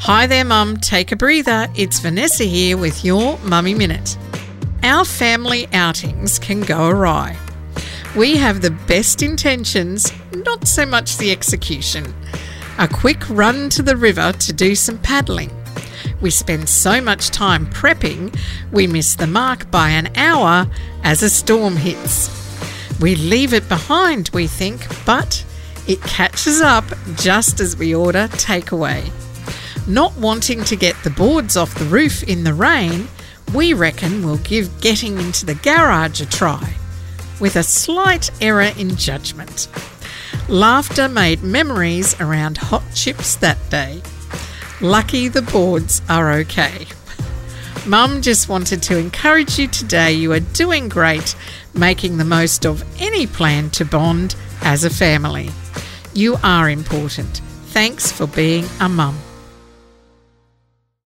Hi there, Mum. Take a breather. It's Vanessa here with your Mummy Minute. Our family outings can go awry. We have the best intentions, not so much the execution. A quick run to the river to do some paddling. We spend so much time prepping, we miss the mark by an hour as a storm hits. We leave it behind, we think, but it catches up just as we order takeaway. Not wanting to get the boards off the roof in the rain, we reckon we'll give getting into the garage a try, with a slight error in judgment. Laughter made memories around hot chips that day. Lucky the boards are okay. Mum just wanted to encourage you today. You are doing great, making the most of any plan to bond as a family. You are important. Thanks for being a mum.